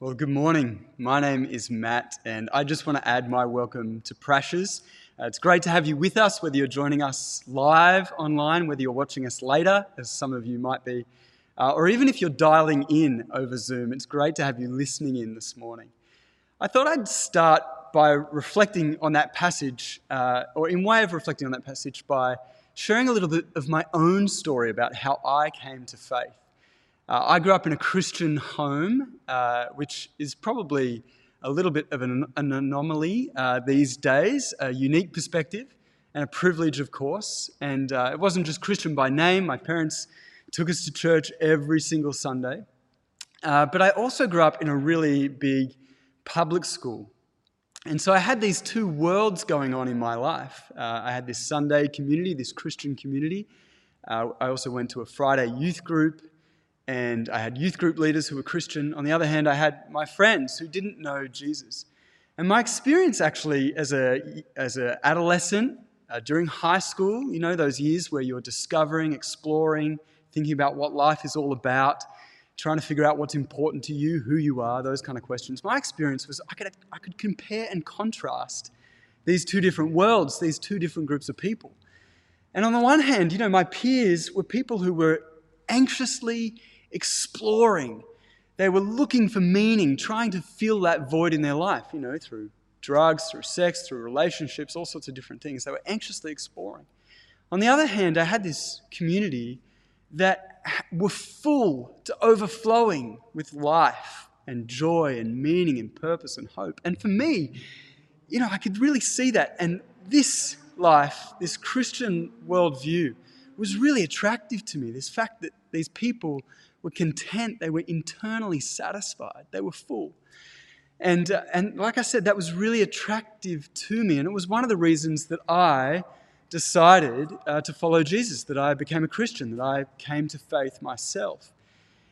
Well, good morning. My name is Matt, and I just want to add my welcome to Prashers. Uh, it's great to have you with us, whether you're joining us live online, whether you're watching us later, as some of you might be, uh, or even if you're dialing in over Zoom. It's great to have you listening in this morning. I thought I'd start by reflecting on that passage, uh, or in way of reflecting on that passage, by sharing a little bit of my own story about how I came to faith. Uh, I grew up in a Christian home, uh, which is probably a little bit of an, an anomaly uh, these days, a unique perspective and a privilege, of course. And uh, it wasn't just Christian by name. My parents took us to church every single Sunday. Uh, but I also grew up in a really big public school. And so I had these two worlds going on in my life. Uh, I had this Sunday community, this Christian community. I also went to a Friday youth group and I had youth group leaders who were Christian. On the other hand, I had my friends who didn't know Jesus. And my experience actually as a as an adolescent uh, during high school, you know, those years where you're discovering, exploring, thinking about what life is all about, trying to figure out what's important to you, who you are, those kind of questions. My experience was I could I could compare and contrast these two different worlds, these two different groups of people. And on the one hand, you know, my peers were people who were anxiously exploring. They were looking for meaning, trying to fill that void in their life, you know, through drugs, through sex, through relationships, all sorts of different things. They were anxiously exploring. On the other hand, I had this community that were full to overflowing with life and joy and meaning and purpose and hope. And for me, you know, I could really see that. And this life, this Christian worldview, was really attractive to me. This fact that these people were content, they were internally satisfied, they were full. And, uh, and like I said, that was really attractive to me. And it was one of the reasons that I decided uh, to follow Jesus, that I became a Christian, that I came to faith myself.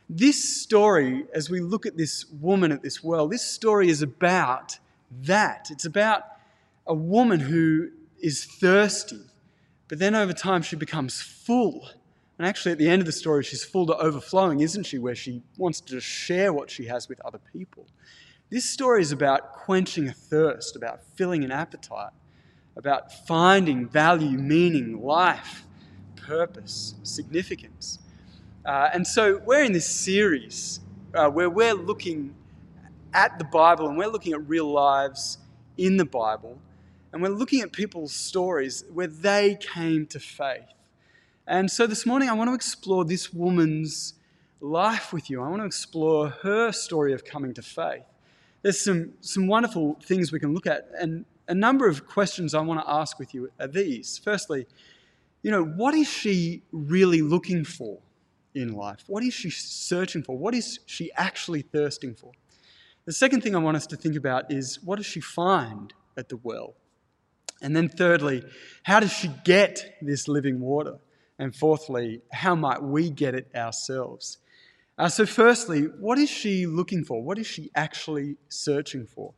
This story, as we look at this woman at this well, this story is about that. It's about a woman who is thirsty, but then over time she becomes full and actually, at the end of the story, she's full to overflowing, isn't she? Where she wants to just share what she has with other people. This story is about quenching a thirst, about filling an appetite, about finding value, meaning, life, purpose, significance. Uh, and so we're in this series uh, where we're looking at the Bible and we're looking at real lives in the Bible and we're looking at people's stories where they came to faith. And so this morning, I want to explore this woman's life with you. I want to explore her story of coming to faith. There's some, some wonderful things we can look at, and a number of questions I want to ask with you are these. Firstly, you know, what is she really looking for in life? What is she searching for? What is she actually thirsting for? The second thing I want us to think about is what does she find at the well? And then, thirdly, how does she get this living water? And fourthly, how might we get it ourselves? Uh, so, firstly, what is she looking for? What is she actually searching for?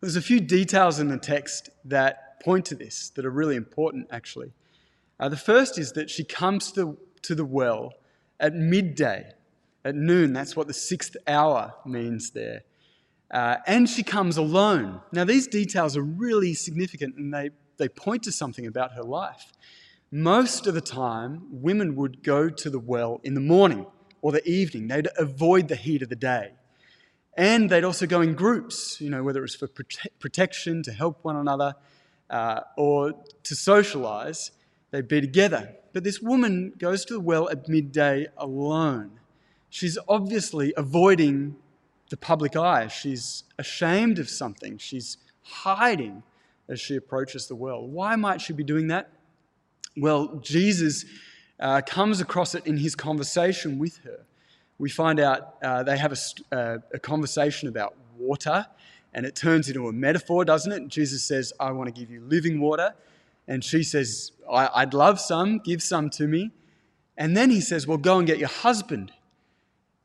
There's a few details in the text that point to this that are really important, actually. Uh, the first is that she comes to the, to the well at midday, at noon. That's what the sixth hour means there. Uh, and she comes alone. Now, these details are really significant and they, they point to something about her life. Most of the time, women would go to the well in the morning or the evening. They'd avoid the heat of the day. And they'd also go in groups, you know, whether it was for prote- protection, to help one another, uh, or to socialize. They'd be together. But this woman goes to the well at midday alone. She's obviously avoiding the public eye. She's ashamed of something. She's hiding as she approaches the well. Why might she be doing that? Well, Jesus uh, comes across it in his conversation with her. We find out uh, they have a, uh, a conversation about water, and it turns into a metaphor, doesn't it? Jesus says, I want to give you living water. And she says, I'd love some, give some to me. And then he says, Well, go and get your husband.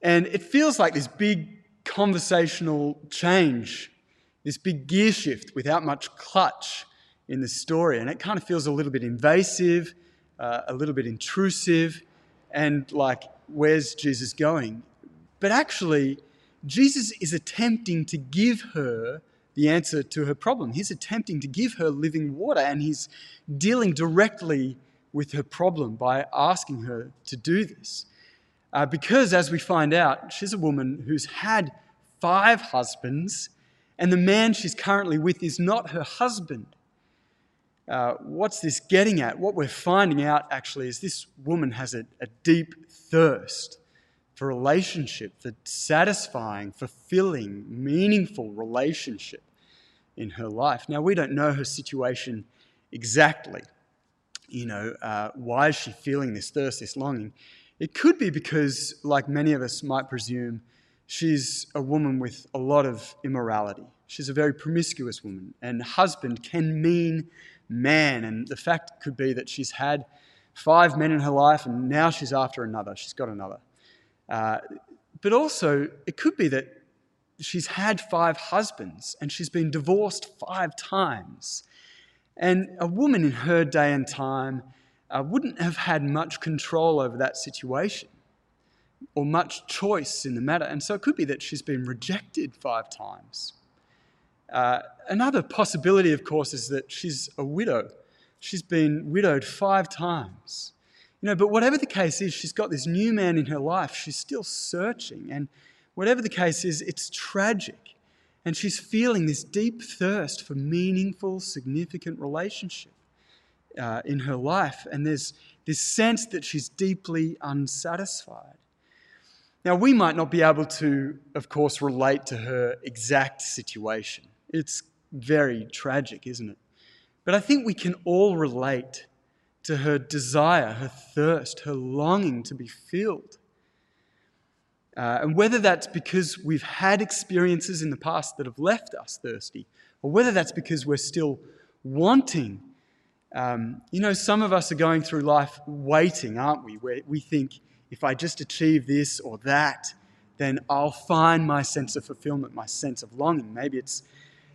And it feels like this big conversational change, this big gear shift without much clutch in the story. And it kind of feels a little bit invasive, uh, a little bit intrusive, and like, where's Jesus going? But actually, Jesus is attempting to give her the answer to her problem. He's attempting to give her living water, and he's dealing directly with her problem by asking her to do this. Uh, because, as we find out, she's a woman who's had five husbands, and the man she's currently with is not her husband. Uh, what's this getting at? What we're finding out actually is this woman has a, a deep thirst for relationship, for satisfying, fulfilling, meaningful relationship in her life. Now, we don't know her situation exactly. You know, uh, why is she feeling this thirst, this longing? It could be because, like many of us might presume, she's a woman with a lot of immorality. She's a very promiscuous woman, and husband can mean man. And the fact could be that she's had five men in her life, and now she's after another. She's got another. Uh, but also, it could be that she's had five husbands and she's been divorced five times. And a woman in her day and time uh, wouldn't have had much control over that situation or much choice in the matter. And so it could be that she's been rejected five times. Uh, another possibility, of course, is that she's a widow. She's been widowed five times. You know, but whatever the case is, she's got this new man in her life. She's still searching. And whatever the case is, it's tragic. And she's feeling this deep thirst for meaningful, significant relationship uh, in her life. And there's this sense that she's deeply unsatisfied. Now, we might not be able to, of course, relate to her exact situation. It's very tragic, isn't it? But I think we can all relate to her desire, her thirst, her longing to be filled. Uh, and whether that's because we've had experiences in the past that have left us thirsty, or whether that's because we're still wanting. Um, you know, some of us are going through life waiting, aren't we? Where we think, if I just achieve this or that, then I'll find my sense of fulfillment, my sense of longing. Maybe it's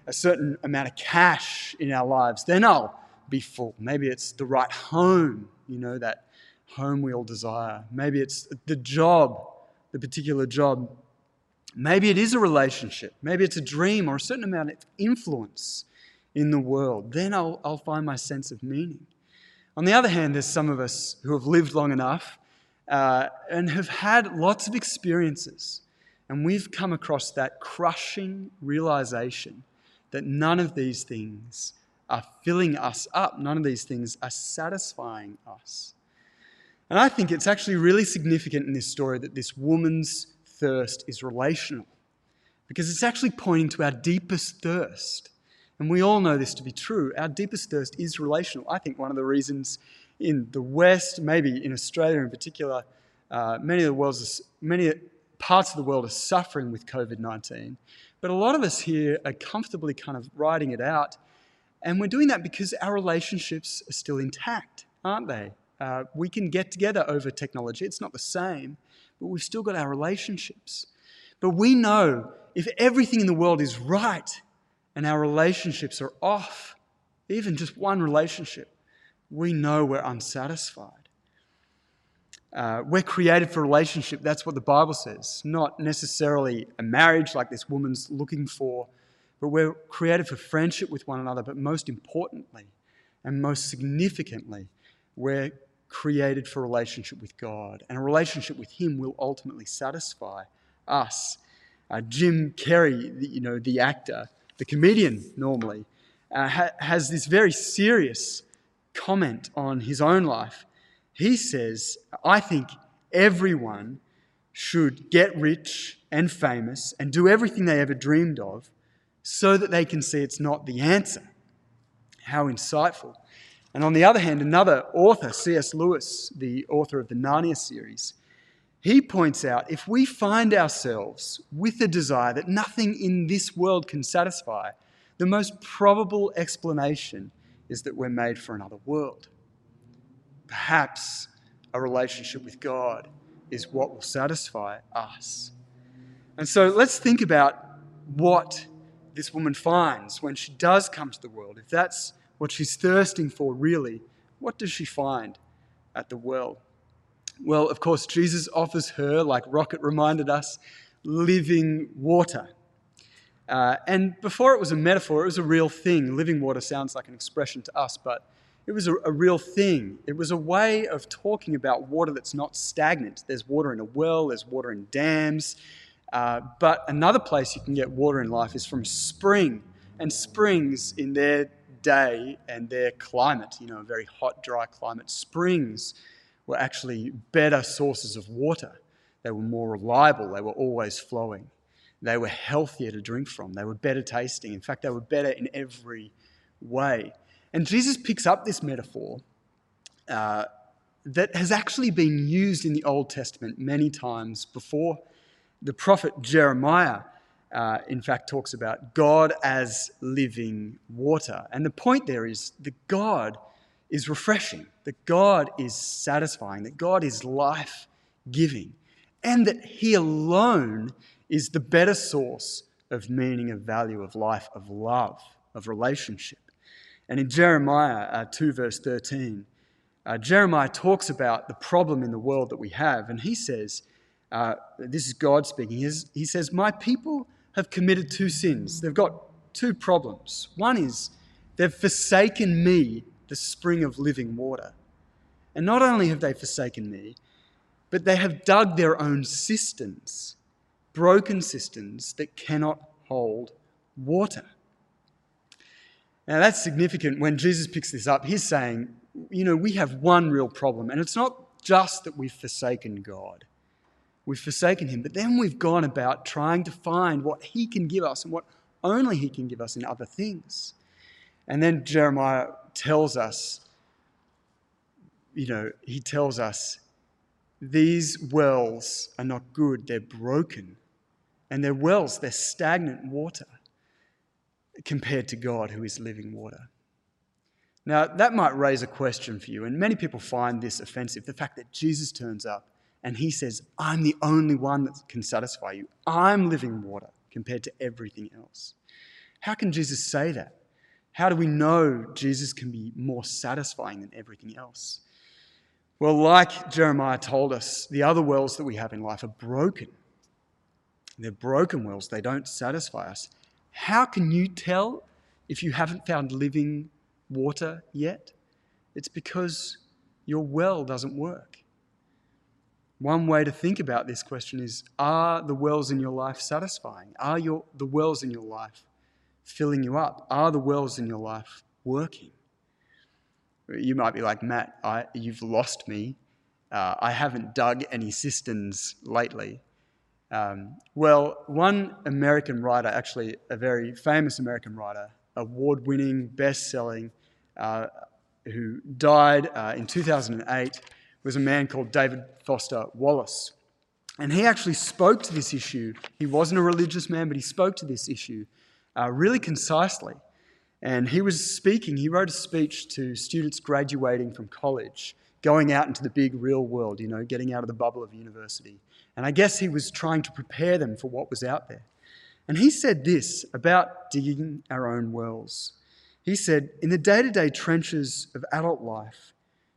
a certain amount of cash in our lives, then I'll be full. Maybe it's the right home, you know, that home we all desire. Maybe it's the job, the particular job. Maybe it is a relationship. Maybe it's a dream or a certain amount of influence in the world. Then I'll, I'll find my sense of meaning. On the other hand, there's some of us who have lived long enough uh, and have had lots of experiences. And we've come across that crushing realization that none of these things are filling us up. None of these things are satisfying us. And I think it's actually really significant in this story that this woman's thirst is relational because it's actually pointing to our deepest thirst. And we all know this to be true. Our deepest thirst is relational. I think one of the reasons in the West, maybe in Australia in particular, uh, many of the world's many parts of the world are suffering with COVID 19. But a lot of us here are comfortably kind of writing it out and we're doing that because our relationships are still intact, aren't they? Uh, we can get together over technology. It's not the same, but we've still got our relationships. But we know if everything in the world is right and our relationships are off, even just one relationship, we know we're unsatisfied. Uh, we're created for relationship. That's what the Bible says, not necessarily a marriage like this woman's looking for, but we're created for friendship with one another. But most importantly, and most significantly, we're created for relationship with God. And a relationship with Him will ultimately satisfy us. Uh, Jim Carrey, the, you know, the actor, the comedian normally, uh, ha- has this very serious comment on his own life. He says, I think everyone should get rich and famous and do everything they ever dreamed of so that they can see it's not the answer. How insightful. And on the other hand, another author, C.S. Lewis, the author of the Narnia series, he points out if we find ourselves with a desire that nothing in this world can satisfy, the most probable explanation is that we're made for another world. Perhaps a relationship with God is what will satisfy us. And so let's think about what this woman finds when she does come to the world, if that's what she's thirsting for really, what does she find at the well? Well, of course, Jesus offers her, like Rocket reminded us, living water. Uh, and before it was a metaphor, it was a real thing. Living water sounds like an expression to us, but it was a, a, real thing. It was a way of talking about water that's not stagnant. There's water in a well, there's water in dams. Uh, but another place you can get water in life is from spring. And springs, in their day and their climate, you know, a very hot, dry climate, springs were actually better sources of water. They were more reliable, they were always flowing. They were healthier to drink from, they were better tasting. In fact, they were better in every way. And Jesus picks up this metaphor uh, that has actually been used in the Old Testament many times before. The prophet Jeremiah, uh, in fact, talks about God as living water. And the point there is that God is refreshing, that God is satisfying, that God is life giving, and that He alone is the better source of meaning, of value, of life, of love, of relationship. And in Jeremiah uh, 2, verse 13, uh, Jeremiah talks about the problem in the world that we have, and he says, uh, This is God speaking. He says, My people have committed two sins. They've got two problems. One is they've forsaken me, the spring of living water. And not only have they forsaken me, but they have dug their own cisterns, broken cisterns that cannot hold water. Now, that's significant when Jesus picks this up. He's saying, you know, we have one real problem, and it's not just that we've forsaken God. We've forsaken Him, but then we've gone about trying to find what He can give us and what only He can give us in other things. And then Jeremiah tells us, you know, he tells us, these wells are not good, they're broken. And they're wells, they're stagnant water compared to God, who is living water. Now, that might raise a question for you, and many people find this offensive the fact that Jesus turns up and he says, I'm the only one that can satisfy you. I'm living water compared to everything else. How can Jesus say that? How do we know Jesus can be more satisfying than everything else? Well, like Jeremiah told us, the other wells that we have in life are broken. They're broken wells, they don't satisfy us. How can you tell if you haven't found living water yet? It's because your well doesn't work. One way to think about this question is Are the wells in your life satisfying? Are your, the wells in your life filling you up? Are the wells in your life working? You might be like, Matt, I, you've lost me. Uh, I haven't dug any cisterns lately. Um, well, one American writer, actually a very famous American writer, award winning, best selling, uh, who died uh, in 2008, was a man called David Foster Wallace. And he actually spoke to this issue. He wasn't a religious man, but he spoke to this issue uh, really concisely. And he was speaking, he wrote a speech to students graduating from college, going out into the big real world, you know, getting out of the bubble of university. And I guess he was trying to prepare them for what was out there. And he said this about digging our own wells. He said, In the day to day trenches of adult life,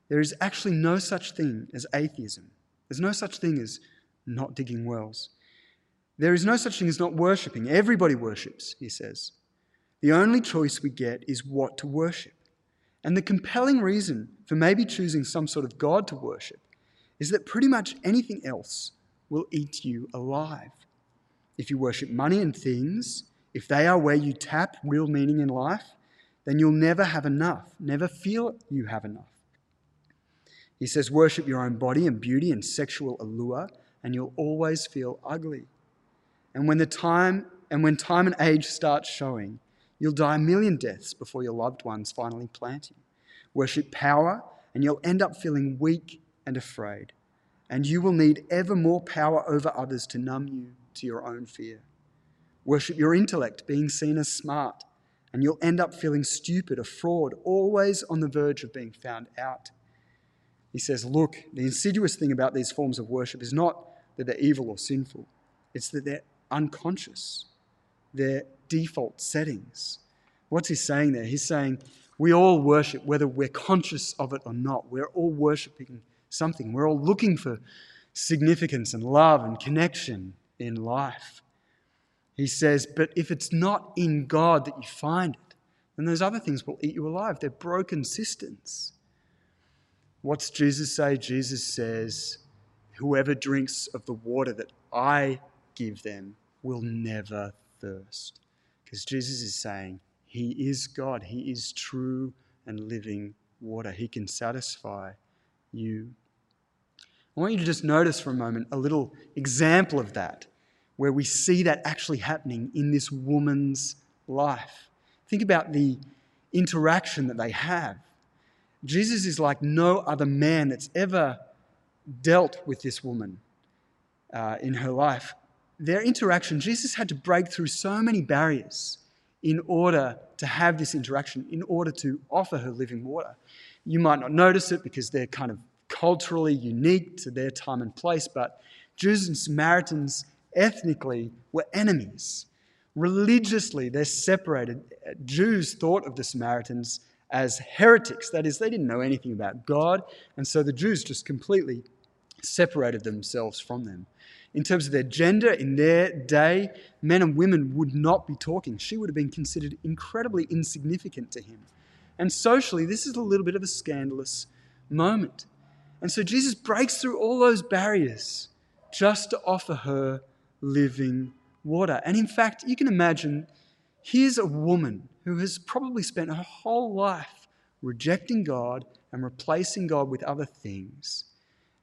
there is actually no such thing as atheism. There's no such thing as not digging wells. There is no such thing as not worshipping. Everybody worships, he says. The only choice we get is what to worship. And the compelling reason for maybe choosing some sort of God to worship is that pretty much anything else will eat you alive. If you worship money and things, if they are where you tap real meaning in life, then you'll never have enough, never feel you have enough. He says, worship your own body and beauty and sexual allure, and you'll always feel ugly. And when the time and when time and age start showing, you'll die a million deaths before your loved ones finally plant you. Worship power, and you'll end up feeling weak and afraid and you will need ever more power over others to numb you to your own fear. Worship your intellect, being seen as smart, and you'll end up feeling stupid, a fraud, always on the verge of being found out. He says, Look, the insidious thing about these forms of worship is not that they're evil or sinful, it's that they're unconscious, they're default settings. What's he saying there? He's saying, we all worship, whether we're conscious of it or not. We're all worshiping something. We're all looking for significance and love and connection in life. He says, But if it's not in God that you find it, then those other things will eat you alive. They're broken cisterns. What's Jesus say? Jesus says, Whoever drinks of the water that I give them will never thirst. Because Jesus is saying, He is God, He is true and living water. He can satisfy you. I want you to just notice for a moment a little example of that, where we see that actually happening in this woman's life. Think about the interaction that they have. Jesus is like no other man that's ever dealt with this woman uh, in her life. Their interaction, Jesus had to break through so many barriers in order to have this interaction, in order to offer her living water. You might not notice it because they're kind of culturally unique to their time and place, but Jews and Samaritans ethnically were enemies. Religiously, they're separated. Jews thought of the Samaritans as heretics. That is, they didn't know anything about God, and so the Jews just completely separated themselves from them. In terms of their gender, in their day, men and women would not be talking. She would have been considered incredibly insignificant to him. And socially, this is a little bit of a scandalous moment. And so Jesus breaks through all those barriers just to offer her living water. And in fact, you can imagine here's a woman who has probably spent her whole life rejecting God and replacing God with other things.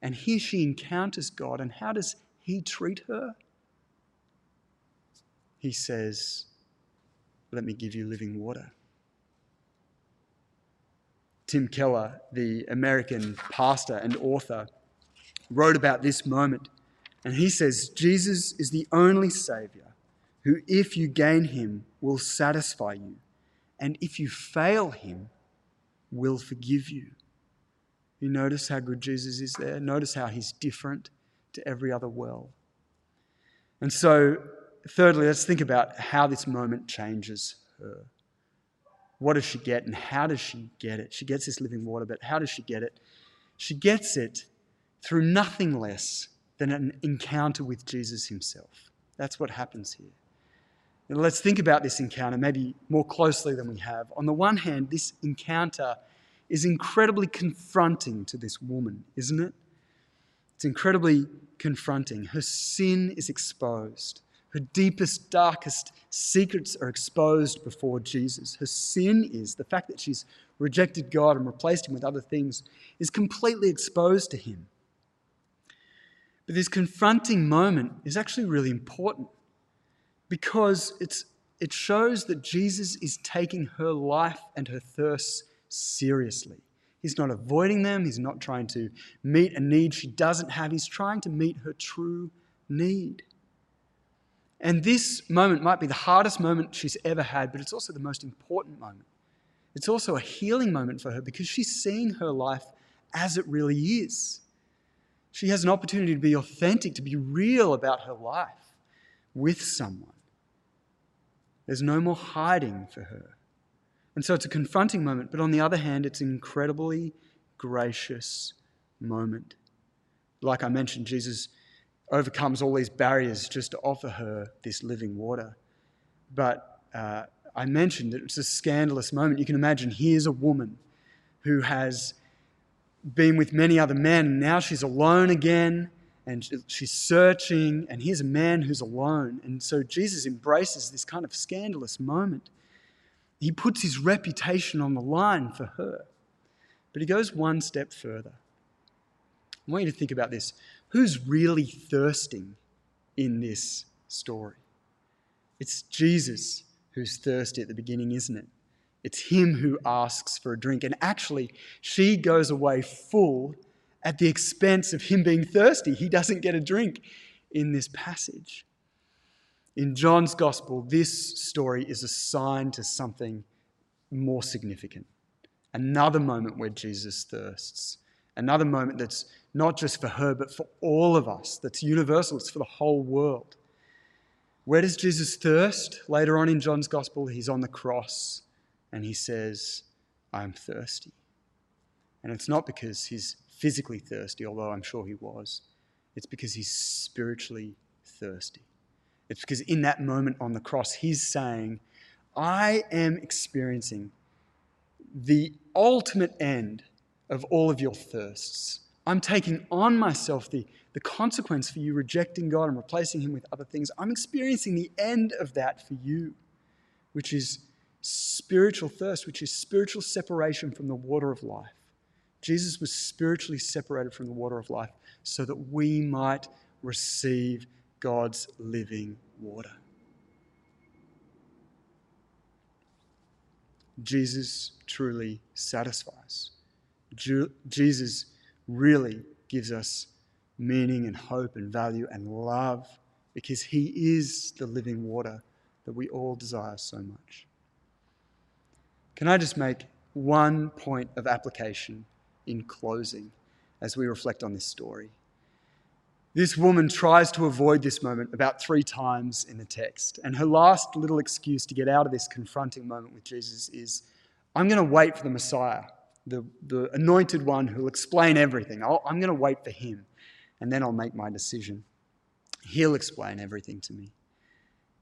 And here she encounters God. And how does he treat her? He says, Let me give you living water. Tim Keller, the American pastor and author, wrote about this moment. And he says, Jesus is the only Savior who, if you gain him, will satisfy you. And if you fail him, will forgive you. You notice how good Jesus is there? Notice how he's different to every other well. And so, thirdly, let's think about how this moment changes her. What does she get and how does she get it? She gets this living water, but how does she get it? She gets it through nothing less than an encounter with Jesus himself. That's what happens here. Now, let's think about this encounter maybe more closely than we have. On the one hand, this encounter is incredibly confronting to this woman, isn't it? It's incredibly confronting. Her sin is exposed. Her deepest, darkest secrets are exposed before Jesus. Her sin is the fact that she's rejected God and replaced him with other things is completely exposed to him. But this confronting moment is actually really important because it's, it shows that Jesus is taking her life and her thirst seriously. He's not avoiding them, he's not trying to meet a need she doesn't have, he's trying to meet her true need. And this moment might be the hardest moment she's ever had, but it's also the most important moment. It's also a healing moment for her because she's seeing her life as it really is. She has an opportunity to be authentic, to be real about her life with someone. There's no more hiding for her. And so it's a confronting moment, but on the other hand, it's an incredibly gracious moment. Like I mentioned, Jesus overcomes all these barriers just to offer her this living water. But uh, I mentioned that it's a scandalous moment. You can imagine here's a woman who has been with many other men, and now she's alone again, and she's searching, and here's a man who's alone. And so Jesus embraces this kind of scandalous moment. He puts his reputation on the line for her. But he goes one step further. I want you to think about this. Who's really thirsting in this story? It's Jesus who's thirsty at the beginning, isn't it? It's him who asks for a drink. And actually, she goes away full at the expense of him being thirsty. He doesn't get a drink in this passage. In John's gospel, this story is a sign to something more significant. Another moment where Jesus thirsts. Another moment that's not just for her, but for all of us, that's universal, it's for the whole world. Where does Jesus thirst? Later on in John's Gospel, he's on the cross and he says, I'm thirsty. And it's not because he's physically thirsty, although I'm sure he was, it's because he's spiritually thirsty. It's because in that moment on the cross, he's saying, I am experiencing the ultimate end of all of your thirsts. I'm taking on myself the, the consequence for you rejecting God and replacing Him with other things. I'm experiencing the end of that for you, which is spiritual thirst, which is spiritual separation from the water of life. Jesus was spiritually separated from the water of life so that we might receive God's living water. Jesus truly satisfies. Jesus really gives us meaning and hope and value and love because he is the living water that we all desire so much. Can I just make one point of application in closing as we reflect on this story? This woman tries to avoid this moment about three times in the text. And her last little excuse to get out of this confronting moment with Jesus is I'm going to wait for the Messiah, the, the anointed one who'll explain everything. i am going to wait for him, and then I'll make my decision. He'll explain everything to me.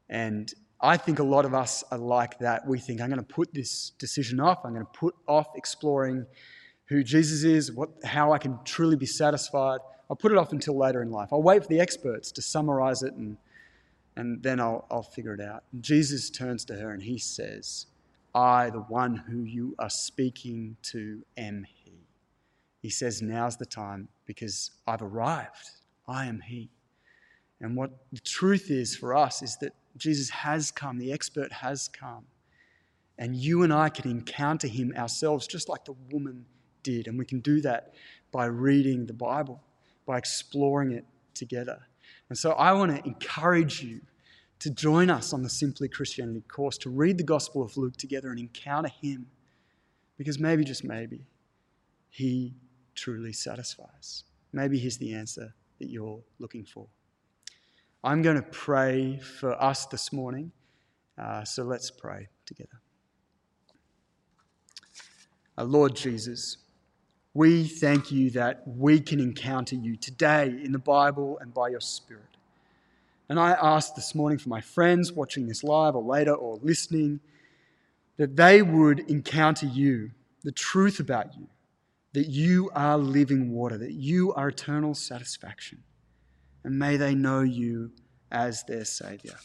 And I think a lot of us are like that. We think, I'm going to put this decision off, I'm going to put off exploring who Jesus is, what, how I can truly be satisfied. I'll put it off until later in life. I'll wait for the experts to summarize it and, and then I'll, I'll figure it out. And Jesus turns to her and he says, I, the one who you are speaking to, am he. He says, Now's the time because I've arrived. I am he. And what the truth is for us is that Jesus has come, the expert has come. And you and I can encounter him ourselves just like the woman did. And we can do that by reading the Bible by exploring it together. And so I want to encourage you to join us on the Simply Christianity course, to read the Gospel of Luke together and encounter Him. Because maybe, just maybe, He truly satisfies. Maybe He's the answer that you're looking for. I'm going to pray for us this morning. Uh, so let's pray together. Our Lord Jesus, we thank you that we can encounter you today in the Bible and by your Spirit. And I ask this morning for my friends watching this live or later or listening that they would encounter you, the truth about you, that you are living water, that you are eternal satisfaction. And may they know you as their Savior.